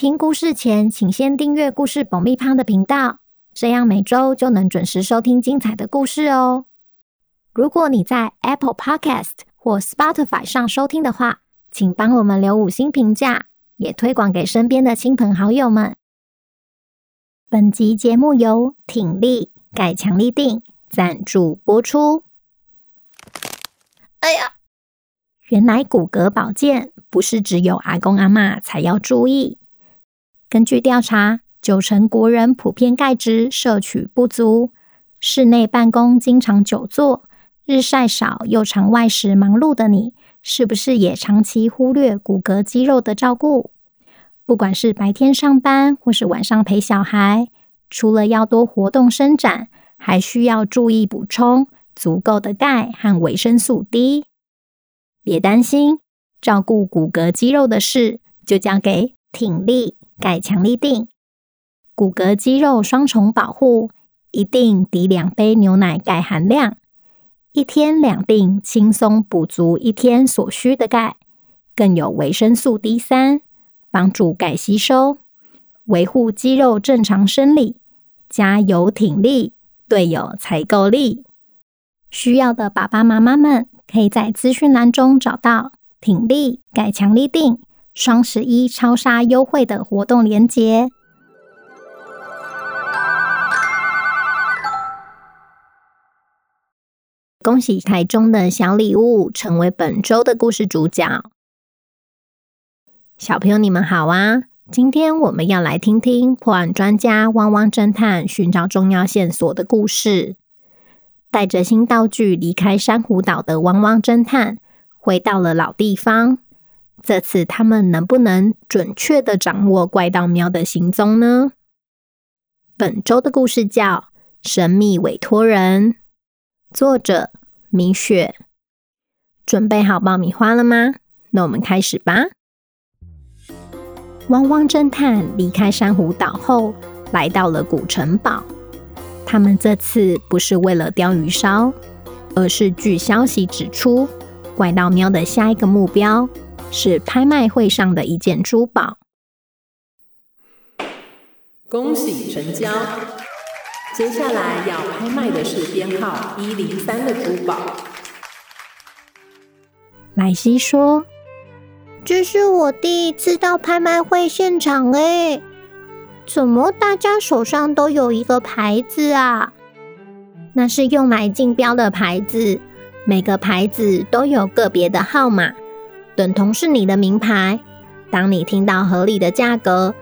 听故事前，请先订阅“故事爆米花”的频道，这样每周就能准时收听精彩的故事哦。如果你在 Apple Podcast 或 Spotify 上收听的话，请帮我们留五星评价，也推广给身边的亲朋好友们。本集节目由挺立盖强力定赞助播出。哎呀，原来骨骼保健不是只有阿公阿妈才要注意。根据调查，九成国人普遍钙质摄取不足，室内办公经常久坐、日晒少又常外食忙碌的你，是不是也长期忽略骨骼肌肉的照顾？不管是白天上班或是晚上陪小孩，除了要多活动伸展，还需要注意补充足够的钙和维生素 D。别担心，照顾骨骼肌肉的事就交给挺立。钙强力定，骨骼肌肉双重保护，一定抵两杯牛奶钙含量，一天两定，轻松补足一天所需的钙，更有维生素 D 三，帮助钙吸收，维护肌肉正常生理。加油挺立，队友才够力。需要的爸爸妈妈们，可以在资讯栏中找到挺立钙强力定。双十一超杀优惠的活动链接。恭喜台中的小礼物成为本周的故事主角。小朋友，你们好啊！今天我们要来听听破案专家汪汪侦探寻找重要线索的故事。带着新道具离开珊瑚岛的汪汪侦探，回到了老地方。这次他们能不能准确地掌握怪盗喵的行踪呢？本周的故事叫《神秘委托人》，作者米雪。准备好爆米花了吗？那我们开始吧。汪汪侦探离开珊瑚岛后，来到了古城堡。他们这次不是为了鯛鱼烧，而是据消息指出，怪盗喵的下一个目标。是拍卖会上的一件珠宝。恭喜成交！接下来要拍卖的是编号一零三的珠宝。莱西说：“这是我第一次到拍卖会现场，哎，怎么大家手上都有一个牌子啊？那是用来竞标的牌子，每个牌子都有个别的号码。”等同是你的名牌。当你听到合理的价格，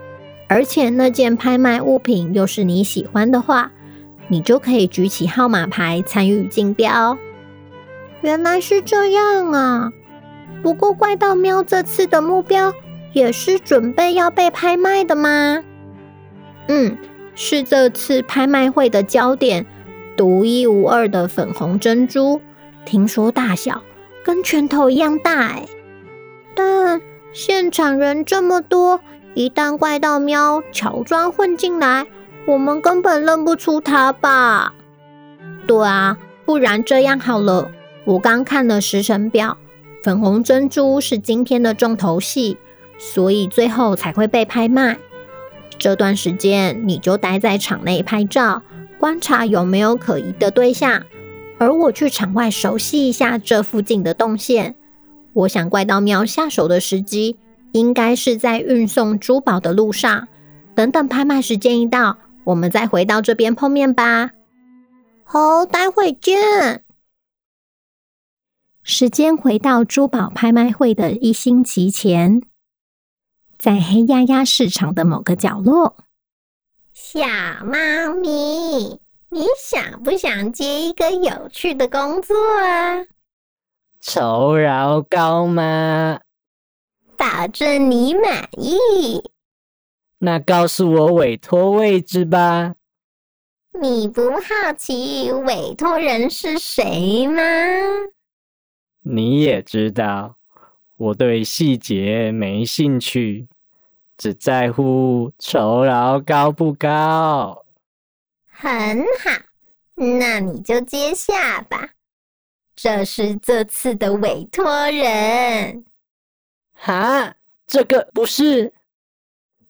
而且那件拍卖物品又是你喜欢的话，你就可以举起号码牌参与竞标。原来是这样啊！不过怪盗喵这次的目标也是准备要被拍卖的吗？嗯，是这次拍卖会的焦点，独一无二的粉红珍珠。听说大小跟拳头一样大，哎。但现场人这么多，一旦怪盗喵乔装混进来，我们根本认不出他吧？对啊，不然这样好了，我刚看了时辰表，粉红珍珠是今天的重头戏，所以最后才会被拍卖。这段时间你就待在场内拍照，观察有没有可疑的对象，而我去场外熟悉一下这附近的动线。我想怪盗喵下手的时机，应该是在运送珠宝的路上。等等拍卖时间一到，我们再回到这边碰面吧。好，待会见。时间回到珠宝拍卖会的一星期前，在黑压压市场的某个角落，小猫咪，你想不想接一个有趣的工作啊？酬劳高吗？保证你满意。那告诉我委托位置吧。你不好奇委托人是谁吗？你也知道，我对细节没兴趣，只在乎酬劳高不高。很好，那你就接下吧。这是这次的委托人。哈，这个不是。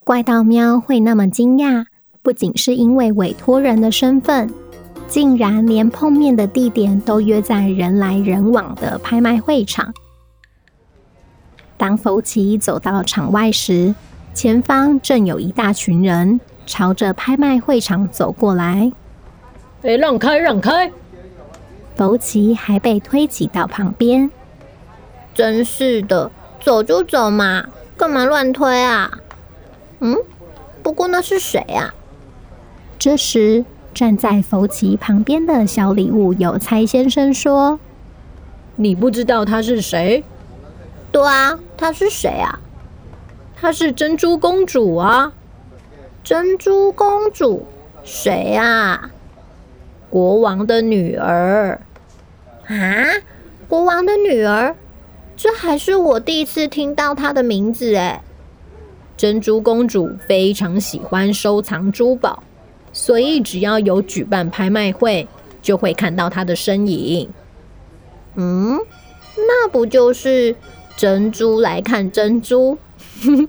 怪盗喵会那么惊讶，不仅是因为委托人的身份，竟然连碰面的地点都约在人来人往的拍卖会场。当福奇走到场外时，前方正有一大群人朝着拍卖会场走过来。哎，让开，让开！福奇还被推挤到旁边。真是的，走就走嘛，干嘛乱推啊？嗯，不过那是谁啊？这时，站在福奇旁边的小礼物邮差先生说：“你不知道他是谁？”“对啊，他是谁啊？”“她是珍珠公主啊！”“珍珠公主？谁啊？”“国王的女儿。”“啊，国王的女儿？这还是我第一次听到她的名字哎。”珍珠公主非常喜欢收藏珠宝，所以只要有举办拍卖会，就会看到她的身影。嗯，那不就是珍珠来看珍珠？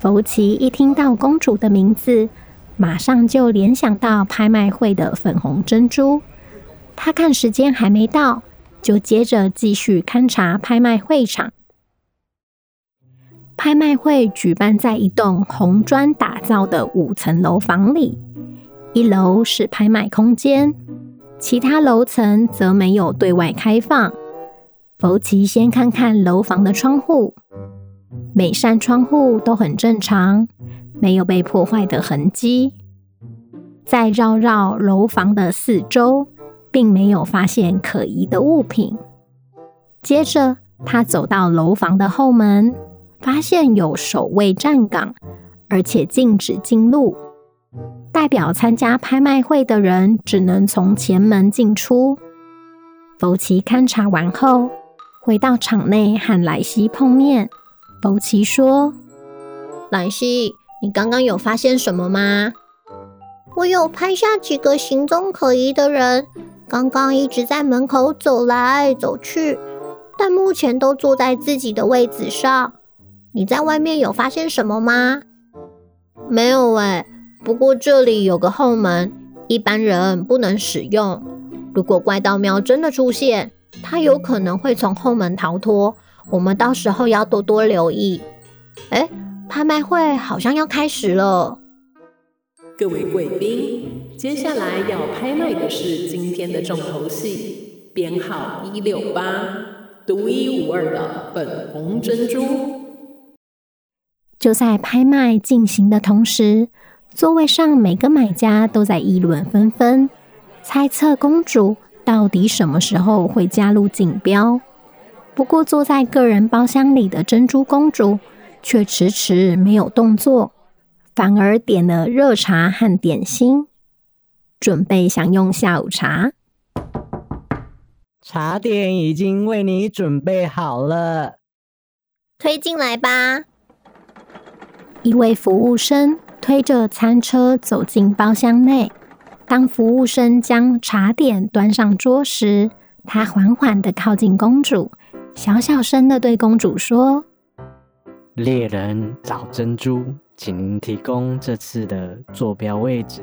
福奇一听到公主的名字，马上就联想到拍卖会的粉红珍珠。他看时间还没到，就接着继续勘察拍卖会场。拍卖会举办在一栋红砖打造的五层楼房里，一楼是拍卖空间，其他楼层则没有对外开放。福奇先看看楼房的窗户，每扇窗户都很正常，没有被破坏的痕迹。再绕绕楼房的四周，并没有发现可疑的物品。接着，他走到楼房的后门。发现有守卫站岗，而且禁止进入，代表参加拍卖会的人只能从前门进出。福奇勘察完后，回到场内和莱西碰面。福奇说：“莱西，你刚刚有发现什么吗？”“我有拍下几个行踪可疑的人，刚刚一直在门口走来走去，但目前都坐在自己的位子上。”你在外面有发现什么吗？没有哎，不过这里有个后门，一般人不能使用。如果怪盗喵真的出现，他有可能会从后门逃脱，我们到时候要多多留意。哎，拍卖会好像要开始了。各位贵宾，接下来要拍卖的是今天的重头戏，编号一六八，独一无二的粉红珍珠。就在拍卖进行的同时，座位上每个买家都在议论纷纷，猜测公主到底什么时候会加入竞标。不过，坐在个人包厢里的珍珠公主却迟迟没有动作，反而点了热茶和点心，准备享用下午茶。茶点已经为你准备好了，推进来吧。一位服务生推着餐车走进包厢内。当服务生将茶点端上桌时，他缓缓的靠近公主，小小声的对公主说：“猎人找珍珠，请您提供这次的坐标位置。”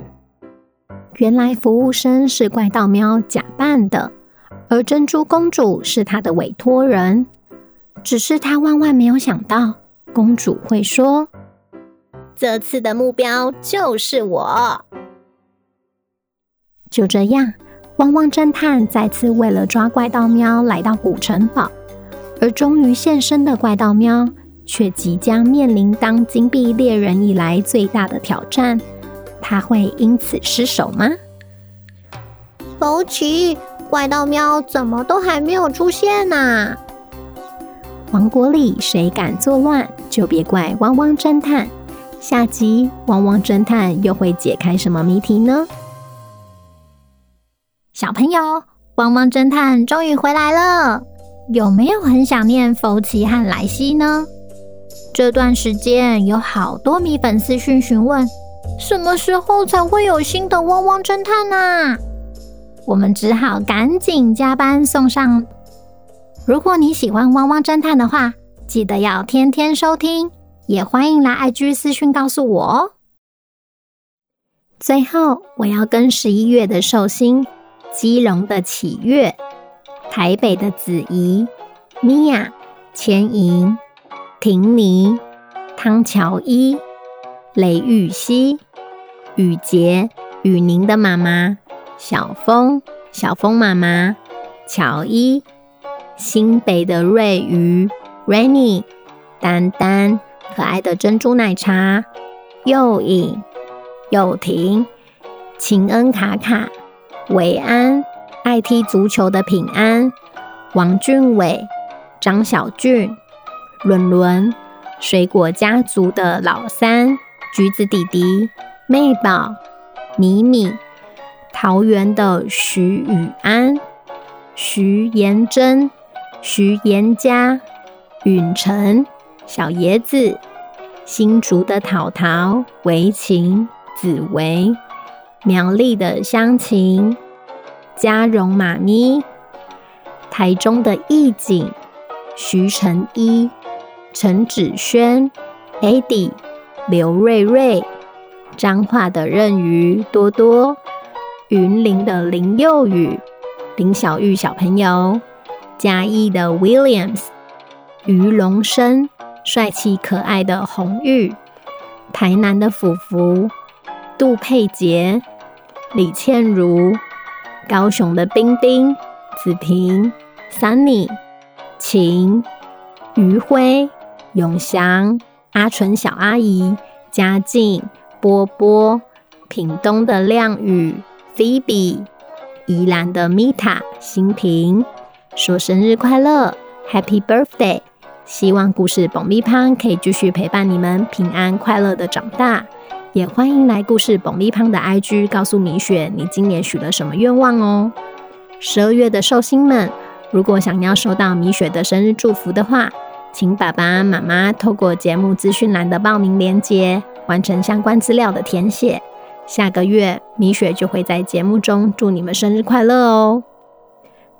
原来服务生是怪盗喵假扮的，而珍珠公主是他的委托人。只是他万万没有想到，公主会说。这次的目标就是我。就这样，汪汪侦探再次为了抓怪盗喵来到古城堡，而终于现身的怪盗喵却即将面临当金币猎人以来最大的挑战。他会因此失手吗？福奇，怪盗喵怎么都还没有出现呢？王国里谁敢作乱，就别怪汪汪侦探。下集汪汪侦探又会解开什么谜题呢？小朋友，汪汪侦探终于回来了，有没有很想念福奇和莱西呢？这段时间有好多米粉私讯询问，什么时候才会有新的汪汪侦探啊？我们只好赶紧加班送上。如果你喜欢汪汪侦探的话，记得要天天收听，也欢迎来 IG 私讯告诉我哦。最后，我要跟十一月的寿星、基隆的启月、台北的子怡、米娅、千莹、婷妮、汤乔伊、雷玉熙、雨洁、雨宁的妈妈。小峰、小峰妈妈、乔伊、新北的瑞瑜、Rainy、丹丹、可爱的珍珠奶茶、佑颖、佑婷、秦恩、卡卡、维安、爱踢足球的平安、王俊伟、张小俊、伦伦、水果家族的老三、橘子弟弟、妹宝、米米。桃园的徐宇安、徐妍珍、徐妍佳、允晨、小野子、新竹的桃桃、维晴、紫薇、苗栗的香晴、嘉荣妈咪、台中的义景、徐晨一、陈芷萱、Eddie、刘瑞瑞、彰化的任瑜多多。云林的林佑宇、林小玉小朋友，嘉义的 Williams、于龙生，帅气可爱的红玉，台南的福福、杜佩杰、李倩如，高雄的冰冰、子平、Sunny、晴、余辉、永祥、阿纯小阿姨、嘉靖、波波，屏东的亮宇。Phoebe，宜兰的 Mita，新平说生日快乐，Happy Birthday！希望故事爆米花可以继续陪伴你们平安快乐的长大，也欢迎来故事爆米花的 IG 告诉米雪你今年许了什么愿望哦。十二月的寿星们，如果想要收到米雪的生日祝福的话，请爸爸妈妈透过节目资讯栏的报名链接完成相关资料的填写。下个月，米雪就会在节目中祝你们生日快乐哦。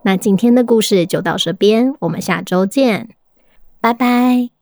那今天的故事就到这边，我们下周见，拜拜。